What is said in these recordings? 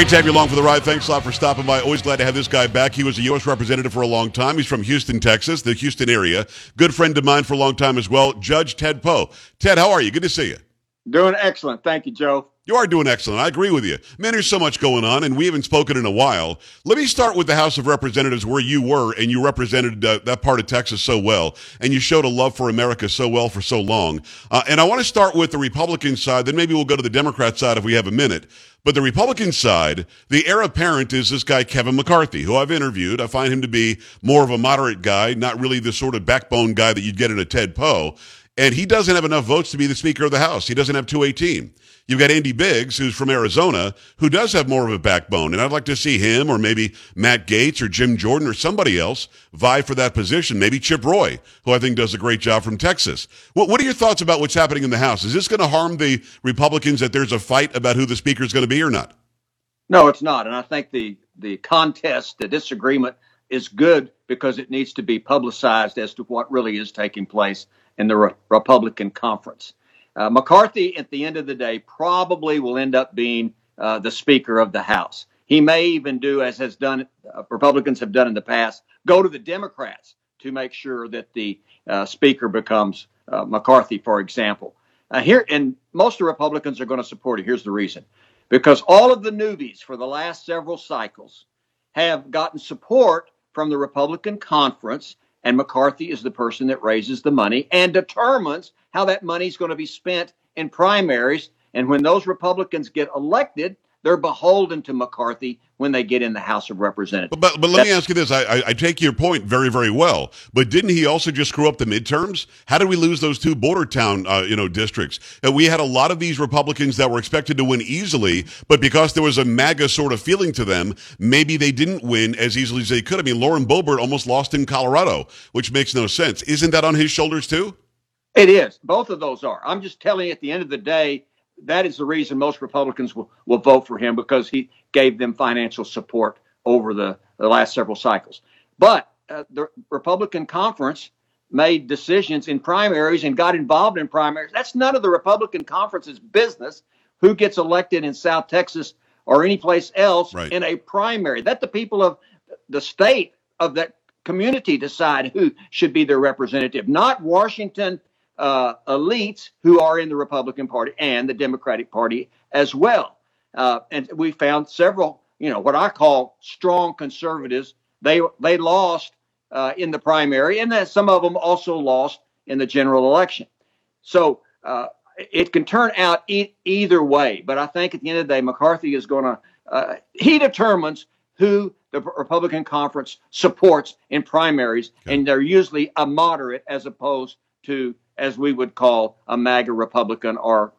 Great to have you along for the ride. Thanks a lot for stopping by. Always glad to have this guy back. He was a U.S. representative for a long time. He's from Houston, Texas, the Houston area. Good friend of mine for a long time as well, Judge Ted Poe. Ted, how are you? Good to see you. Doing excellent. Thank you, Joe. You are doing excellent. I agree with you. Man, there's so much going on, and we haven't spoken in a while. Let me start with the House of Representatives, where you were, and you represented uh, that part of Texas so well, and you showed a love for America so well for so long. Uh, and I want to start with the Republican side, then maybe we'll go to the Democrat side if we have a minute. But the Republican side, the heir apparent is this guy, Kevin McCarthy, who I've interviewed. I find him to be more of a moderate guy, not really the sort of backbone guy that you'd get in a Ted Poe. And he doesn't have enough votes to be the Speaker of the House. He doesn't have 218. You've got Andy Biggs, who's from Arizona, who does have more of a backbone. And I'd like to see him or maybe Matt Gaetz or Jim Jordan or somebody else vie for that position. Maybe Chip Roy, who I think does a great job from Texas. What, what are your thoughts about what's happening in the House? Is this going to harm the Republicans that there's a fight about who the Speaker is going to be or not? No, it's not. And I think the, the contest, the disagreement is good because it needs to be publicized as to what really is taking place in the Re- Republican conference. Uh, McCarthy, at the end of the day, probably will end up being uh, the Speaker of the House. He may even do, as has done uh, Republicans have done in the past, go to the Democrats to make sure that the uh, Speaker becomes uh, McCarthy, for example. Uh, here, and most of the Republicans are going to support it. Here's the reason: because all of the newbies for the last several cycles have gotten support from the Republican conference and McCarthy is the person that raises the money and determines how that money is going to be spent in primaries. And when those Republicans get elected, they're beholden to McCarthy when they get in the House of Representatives. But, but, let That's, me ask you this. I, I, I, take your point very, very well. But didn't he also just screw up the midterms? How did we lose those two border town, uh, you know, districts? Uh, we had a lot of these Republicans that were expected to win easily, but because there was a MAGA sort of feeling to them, maybe they didn't win as easily as they could. I mean, Lauren Boebert almost lost in Colorado, which makes no sense. Isn't that on his shoulders too? It is. Both of those are. I'm just telling you at the end of the day, that is the reason most Republicans will, will vote for him because he gave them financial support over the, the last several cycles. But uh, the Republican conference made decisions in primaries and got involved in primaries. That's none of the Republican conference's business who gets elected in South Texas or any place else right. in a primary. That the people of the state of that community decide who should be their representative, not Washington uh, elites who are in the Republican Party and the Democratic Party as well. Uh, and we found several, you know, what I call strong conservatives. They they lost uh, in the primary, and then some of them also lost in the general election. So uh, it can turn out e- either way. But I think at the end of the day, McCarthy is going to uh, he determines who the Republican conference supports in primaries, okay. and they're usually a moderate as opposed to as we would call a MAGA Republican or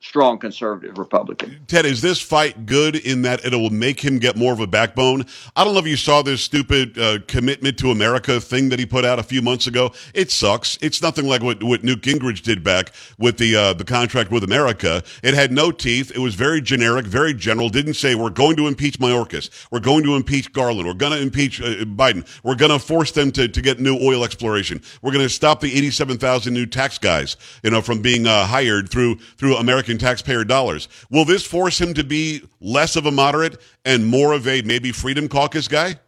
strong conservative Republican. Ted, is this fight good in that it will make him get more of a backbone? I don't know if you saw this stupid uh, commitment to America thing that he put out a few months ago. It sucks. It's nothing like what, what Newt Gingrich did back with the uh, the contract with America. It had no teeth. It was very generic, very general. Didn't say we're going to impeach Mayorkas. We're going to impeach Garland. We're going to impeach uh, Biden. We're going to force them to, to get new oil exploration. We're going to stop the 87,000 new tax guys, you know, from being uh, hired through through American American taxpayer dollars. Will this force him to be less of a moderate and more of a maybe Freedom Caucus guy?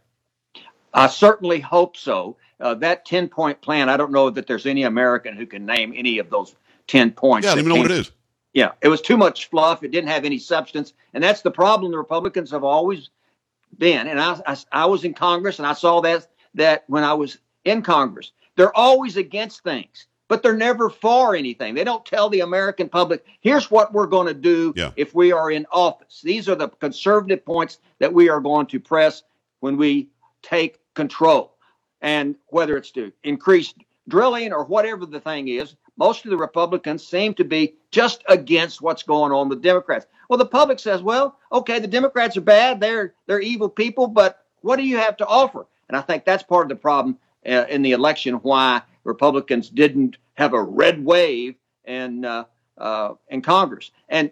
I certainly hope so. Uh, that 10 point plan, I don't know that there's any American who can name any of those 10 points. Yeah, I don't even know what it is. Yeah, it was too much fluff. It didn't have any substance. And that's the problem the Republicans have always been. And I, I, I was in Congress and I saw that, that when I was in Congress. They're always against things but they're never for anything. They don't tell the American public, here's what we're going to do yeah. if we are in office. These are the conservative points that we are going to press when we take control. And whether it's to increase drilling or whatever the thing is, most of the Republicans seem to be just against what's going on with Democrats. Well, the public says, well, okay, the Democrats are bad. They're they're evil people, but what do you have to offer? And I think that's part of the problem uh, in the election why Republicans didn't have a red wave in uh, uh, in Congress. And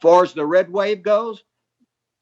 far as the red wave goes,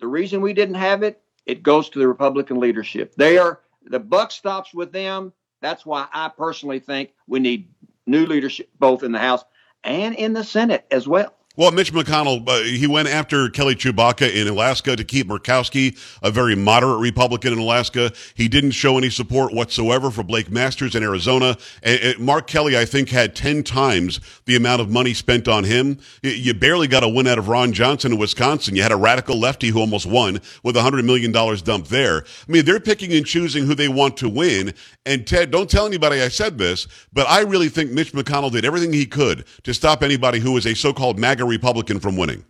the reason we didn't have it, it goes to the Republican leadership. They are the buck stops with them. That's why I personally think we need new leadership both in the House and in the Senate as well. Well, Mitch McConnell, uh, he went after Kelly Tshibaka in Alaska to keep Murkowski, a very moderate Republican in Alaska. He didn't show any support whatsoever for Blake Masters in Arizona. And, and Mark Kelly, I think, had 10 times the amount of money spent on him. You barely got a win out of Ron Johnson in Wisconsin. You had a radical lefty who almost won with $100 million dumped there. I mean, they're picking and choosing who they want to win. And Ted, don't tell anybody I said this, but I really think Mitch McConnell did everything he could to stop anybody who was a so-called MAGA a Republican from winning,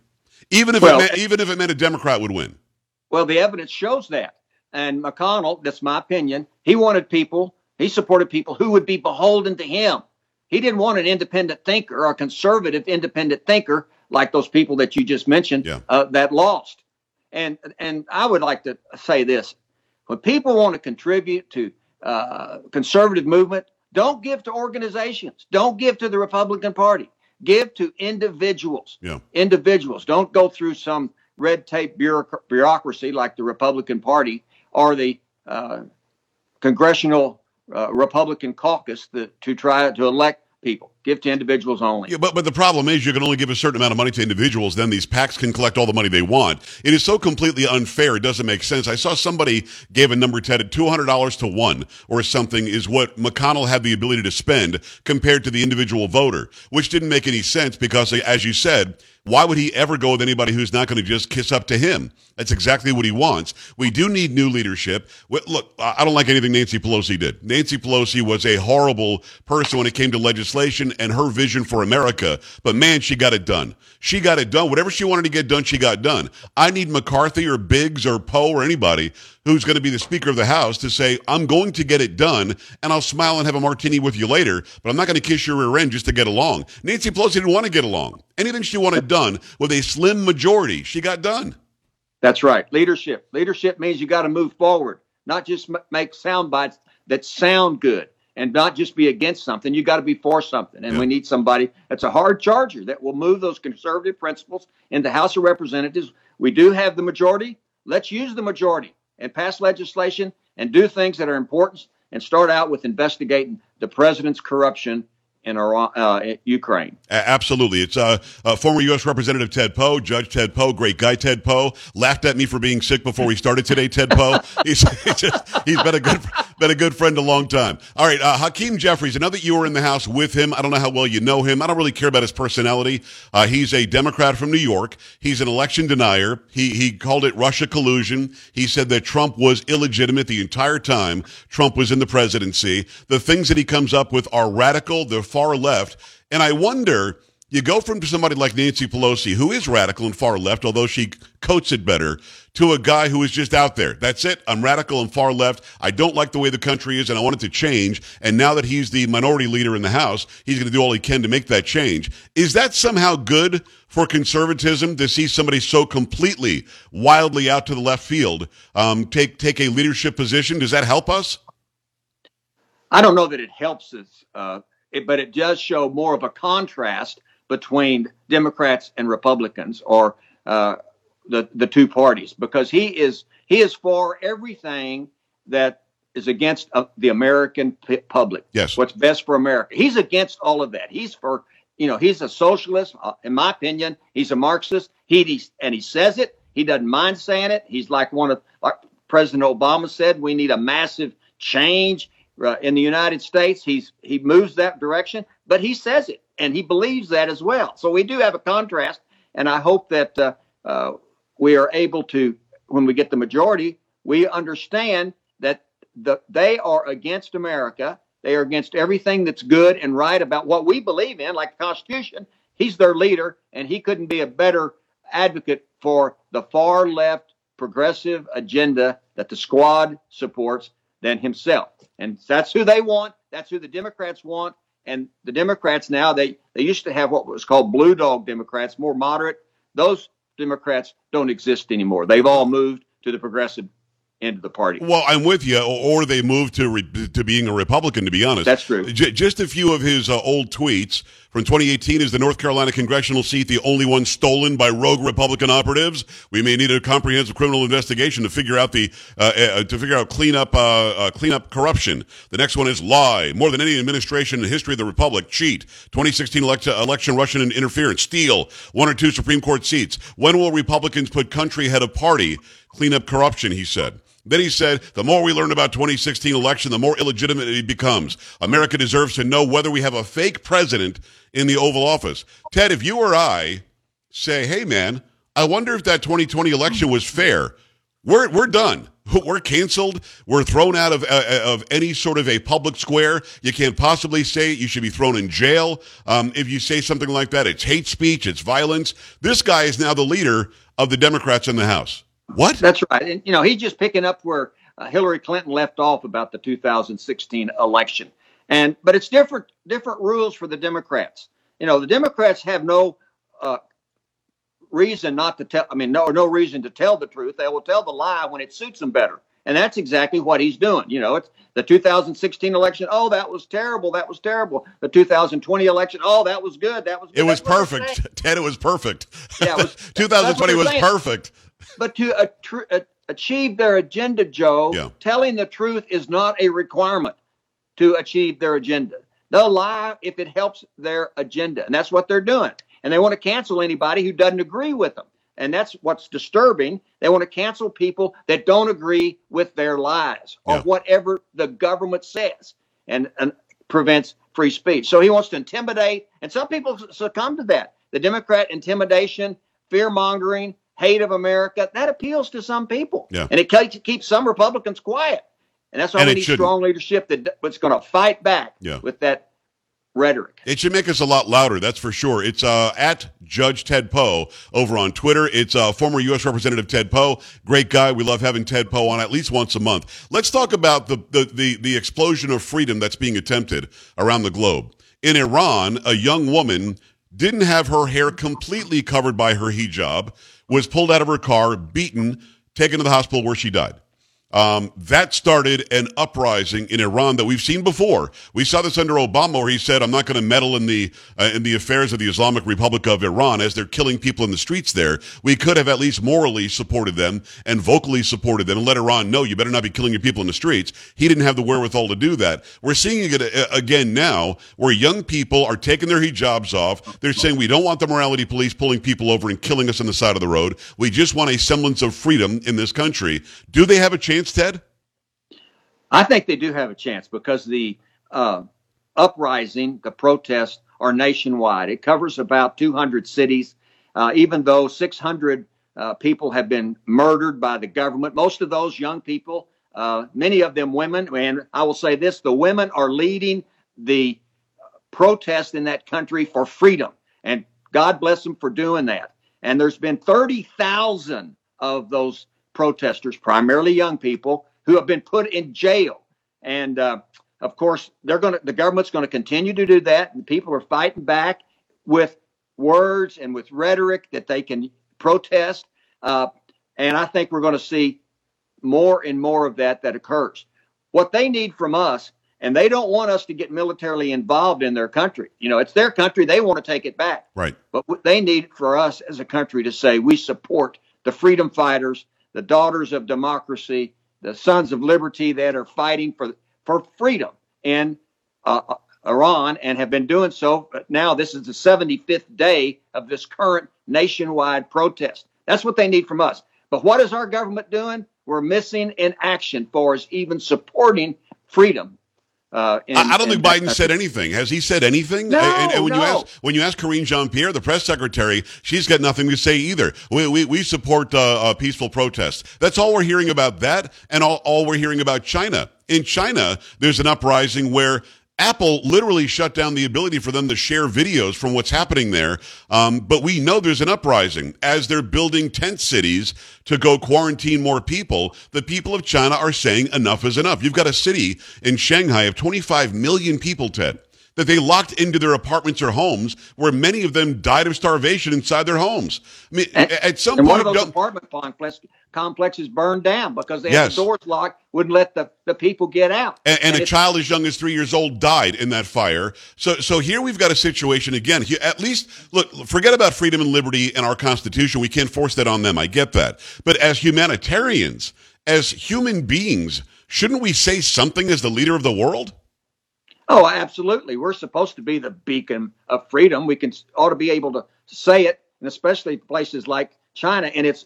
even if well, it meant, even if it meant a Democrat would win. Well, the evidence shows that. And McConnell, that's my opinion, he wanted people, he supported people who would be beholden to him. He didn't want an independent thinker or a conservative independent thinker like those people that you just mentioned yeah. uh, that lost. And and I would like to say this: when people want to contribute to uh, conservative movement, don't give to organizations. Don't give to the Republican Party. Give to individuals. Yeah. Individuals. Don't go through some red tape bureaucracy like the Republican Party or the uh, Congressional uh, Republican Caucus that, to try to elect people. Give to individuals only. Yeah, but but the problem is you can only give a certain amount of money to individuals. Then these PACs can collect all the money they want. It is so completely unfair. It doesn't make sense. I saw somebody gave a number Ted at two hundred dollars to one or something is what McConnell had the ability to spend compared to the individual voter, which didn't make any sense because, as you said, why would he ever go with anybody who's not going to just kiss up to him? That's exactly what he wants. We do need new leadership. Look, I don't like anything Nancy Pelosi did. Nancy Pelosi was a horrible person when it came to legislation and her vision for America. But man, she got it done. She got it done. Whatever she wanted to get done, she got done. I need McCarthy or Biggs or Poe or anybody who's going to be the Speaker of the House to say, I'm going to get it done and I'll smile and have a martini with you later, but I'm not going to kiss your rear end just to get along. Nancy Pelosi didn't want to get along. Anything she wanted done with a slim majority, she got done. That's right. Leadership. Leadership means you got to move forward, not just make sound bites that sound good and not just be against something. You got to be for something. And yeah. we need somebody that's a hard charger that will move those conservative principles in the House of Representatives. We do have the majority. Let's use the majority and pass legislation and do things that are important and start out with investigating the president's corruption in Iran, uh, Ukraine. Absolutely. It's uh, uh, former U.S. Representative Ted Poe, Judge Ted Poe, great guy Ted Poe. Laughed at me for being sick before we started today, Ted Poe. he's, he's, just, he's been a good been a good friend a long time. All right, uh, Hakeem Jeffries, I know that you were in the house with him. I don't know how well you know him. I don't really care about his personality. Uh, he's a Democrat from New York. He's an election denier. He, he called it Russia collusion. He said that Trump was illegitimate the entire time Trump was in the presidency. The things that he comes up with are radical. They're far left. And I wonder, you go from somebody like Nancy Pelosi, who is radical and far left, although she coats it better, to a guy who is just out there. That's it. I'm radical and far left. I don't like the way the country is and I want it to change. And now that he's the minority leader in the House, he's going to do all he can to make that change. Is that somehow good for conservatism to see somebody so completely, wildly out to the left field um, take, take a leadership position? Does that help us? I don't know that it helps us. Uh, it, but it does show more of a contrast between Democrats and Republicans or uh, the the two parties because he is he is for everything that is against uh, the American p- public. Yes, what's best for America. He's against all of that. He's for you know he's a socialist. Uh, in my opinion, he's a Marxist. He, he and he says it. He doesn't mind saying it. He's like one of like President Obama said. We need a massive change uh, in the United States. He's he moves that direction, but he says it and he believes that as well. So we do have a contrast, and I hope that uh, uh, we are able to, when we get the majority, we understand that the, they are against America. They are against everything that's good and right about what we believe in, like the Constitution. He's their leader, and he couldn't be a better advocate for the far left progressive agenda that the squad supports than himself. And that's who they want. That's who the Democrats want. And the Democrats now, they, they used to have what was called blue dog Democrats, more moderate. Those Democrats don't exist anymore. They've all moved to the progressive end of the party. Well, I'm with you, or they moved to re- to being a Republican. To be honest, that's true. J- just a few of his uh, old tweets from 2018 is the North Carolina congressional seat the only one stolen by rogue Republican operatives? We may need a comprehensive criminal investigation to figure out the uh, uh, to figure out clean up uh, uh clean up corruption. The next one is lie. More than any administration in the history of the republic, cheat. 2016 elect- election Russian interference, steal one or two Supreme Court seats. When will Republicans put country ahead of party? Clean up corruption, he said. Then he said, the more we learn about 2016 election, the more illegitimate it becomes. America deserves to know whether we have a fake president in the Oval Office. Ted, if you or I say, hey, man, I wonder if that 2020 election was fair, we're, we're done. We're canceled. We're thrown out of, uh, uh, of any sort of a public square. You can't possibly say it. You should be thrown in jail. Um, if you say something like that, it's hate speech, it's violence. This guy is now the leader of the Democrats in the House. What? That's right. And, you know, he's just picking up where uh, Hillary Clinton left off about the 2016 election. And but it's different different rules for the Democrats. You know, the Democrats have no uh, reason not to tell. I mean, no no reason to tell the truth. They will tell the lie when it suits them better. And that's exactly what he's doing. You know, it's the 2016 election. Oh, that was terrible. That was terrible. The 2020 election. Oh, that was good. That was. Good. It was that's perfect. Ted, it was perfect. Yeah, it was, 2020 was saying. perfect. But to achieve their agenda, Joe, yeah. telling the truth is not a requirement to achieve their agenda. They'll lie if it helps their agenda, and that's what they're doing. And they want to cancel anybody who doesn't agree with them. And that's what's disturbing. They want to cancel people that don't agree with their lies or yeah. whatever the government says and, and prevents free speech. So he wants to intimidate, and some people succumb to that. The Democrat intimidation, fear mongering, hate of America, that appeals to some people. Yeah. And it keeps some Republicans quiet. And that's why and we need shouldn't. strong leadership that, that's going to fight back yeah. with that rhetoric. It should make us a lot louder, that's for sure. It's uh, at Judge Ted Poe over on Twitter. It's uh, former U.S. Representative Ted Poe. Great guy. We love having Ted Poe on at least once a month. Let's talk about the, the, the, the explosion of freedom that's being attempted around the globe. In Iran, a young woman didn't have her hair completely covered by her hijab was pulled out of her car, beaten, taken to the hospital where she died. Um, that started an uprising in Iran that we've seen before. We saw this under Obama, where he said, "I'm not going to meddle in the uh, in the affairs of the Islamic Republic of Iran as they're killing people in the streets there." We could have at least morally supported them and vocally supported them and let Iran know you better not be killing your people in the streets. He didn't have the wherewithal to do that. We're seeing it uh, again now, where young people are taking their hijabs off. They're saying we don't want the morality police pulling people over and killing us on the side of the road. We just want a semblance of freedom in this country. Do they have a chance? Chance, Ted? I think they do have a chance because the uh, uprising, the protests are nationwide. It covers about 200 cities. Uh, even though 600 uh, people have been murdered by the government, most of those young people, uh, many of them women, and I will say this the women are leading the protest in that country for freedom. And God bless them for doing that. And there's been 30,000 of those protesters, primarily young people, who have been put in jail. And uh, of course, they're going to the government's going to continue to do that, and people are fighting back with words and with rhetoric that they can protest. Uh, and I think we're going to see more and more of that that occurs. What they need from us, and they don't want us to get militarily involved in their country. You know, it's their country; they want to take it back. Right. But they need for us as a country to say we support the freedom fighters the daughters of democracy, the sons of liberty that are fighting for for freedom in uh, uh Iran and have been doing so. But now this is the 75th day of this current nationwide protest. That's what they need from us. But what is our government doing? We're missing in action for us even supporting freedom uh, and, I, don't think Biden said anything. Has he said anything? No, and, and when no. you ask when you ask Karine Jean Pierre, the press secretary, she's got nothing to say either. We we, we support uh, uh, peaceful protests. That's all we're hearing about that, and all, all we're hearing about China. In China, there's an uprising where Apple literally shut down the ability for them to share videos from what's happening there. Um, but we know there's an uprising as they're building tent cities to go quarantine more people. The people of China are saying enough is enough. You've got a city in Shanghai of 25 million people, Ted. That they locked into their apartments or homes, where many of them died of starvation inside their homes. I mean, And- at some And point, one of those don't- apartment complex, complexes burned down because they Yes. had the doors locked, wouldn't let the, the people get out. and, and a child as young as three years old died in that fire. So, so here we've got a situation again. At least, look, forget about freedom and liberty and our Constitution. We can't force that on them. I get that. But as humanitarians, as human beings, shouldn't we say something as the leader of the world? Oh, absolutely. We're supposed to be the beacon of freedom. We can ought to be able to say it, and especially places like China, and it's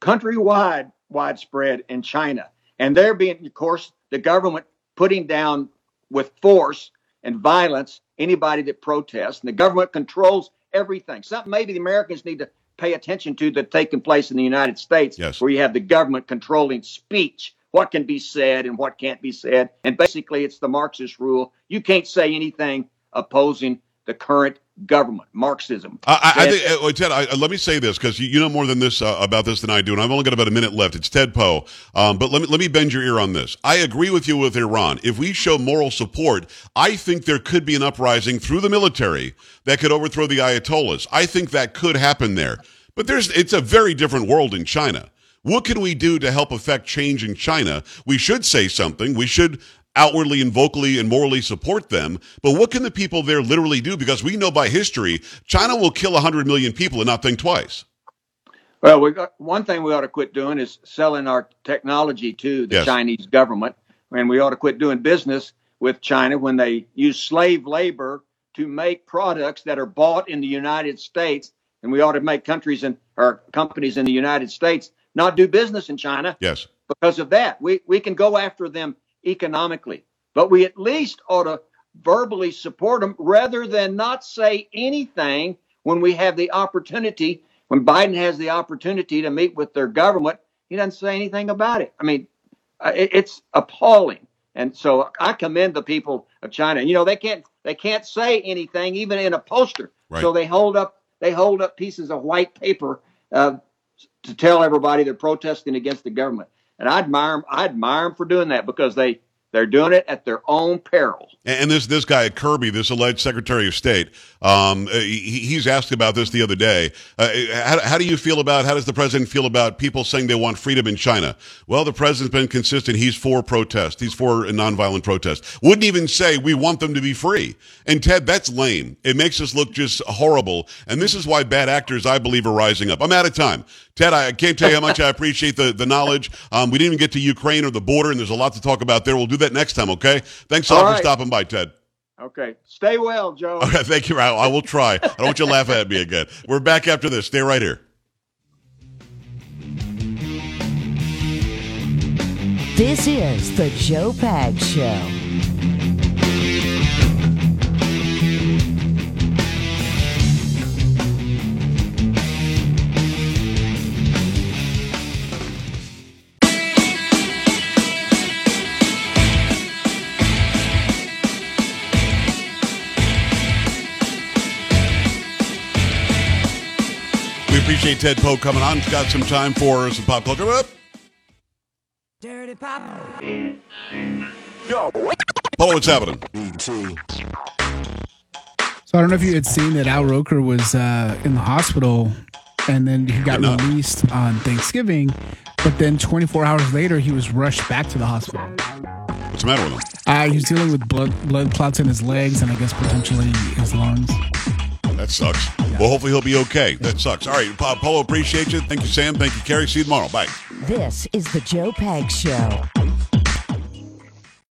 countrywide, widespread in China. And they're being, of course, the government putting down with force and violence anybody that protests, and the government controls everything. Something maybe the Americans need to pay attention to that's taking place in the United States, Yes. where you have the government controlling speech, what can be said and what can't be said. And basically, it's the Marxist rule. You can't say anything opposing the current government, Marxism. I, I, I think, uh, Ted, I, let me say this because you, you know more than this uh, about this than I do, and I've only got about a minute left. It's Ted Poe, um, but let me let me bend your ear on this. I agree with you with Iran. If we show moral support, I think there could be an uprising through the military that could overthrow the Ayatollahs. I think that could happen there, but there's it's a very different world in China. What can we do to help affect change in China? We should say something. We should outwardly and vocally and morally support them. But what can the people there literally do? Because we know by history, China will kill 100 million people and not think twice. Well, we got one thing we ought to quit doing is selling our technology to the Yes. Chinese government, and we ought to quit doing business with China when they use slave labor to make products that are bought in the United States, and we ought to make countries and or companies in the United States not do business in China Yes. because of that. We we can go after them economically, but we at least ought to verbally support them rather than not say anything when we have the opportunity. When Biden has the opportunity to meet with their government, he doesn't say anything about it. I mean, uh, it's appalling. And so I commend the people of China. You know, they can't they can't say anything even in a poster. Right. So they hold up they hold up pieces of white paper uh, to tell everybody they're protesting against the government. And I admire them. I admire them for doing that because they they're doing it at their own peril. And this this guy Kirby, this alleged Secretary of State, um, uh, he, he's asked about this the other day. Uh, how, how do you feel about? How does the president feel about people saying they want freedom in China? Well, the president's been consistent. He's for protest. He's for a nonviolent protest. Wouldn't even say we want them to be free. And Ted, that's lame. It makes us look just horrible. And this is why bad actors, I believe, are rising up. I'm out of time. Ted, I can't tell you how much I appreciate the, the knowledge. Um, we didn't even get to Ukraine or the border, and there's a lot to talk about there. We'll do that next time, okay? Thanks a lot All for stopping by, Ted. Okay, stay well, Joe. All right, thank you, Raul. I will try. I don't want you to laugh at me again. We're back after this. Stay right here. This is the Joe Pags Show. Appreciate Ted Poe coming on. He's got some time for some pop culture. Up. Dirty Pop. Paul, what's happening? So I don't know if you had seen that Al Roker was uh, in the hospital, and then he got Did not. released on Thanksgiving. But then 24 hours later, he was rushed back to the hospital. What's the matter with him? Uh, he was dealing with blood blood clots in his legs and I guess potentially his lungs. That sucks. Well, hopefully he'll be okay. That sucks. All right, Pa- Paul, appreciate you. Thank you, Sam. Thank you, Carrie. See you tomorrow. Bye. This is the Joe Pags Show.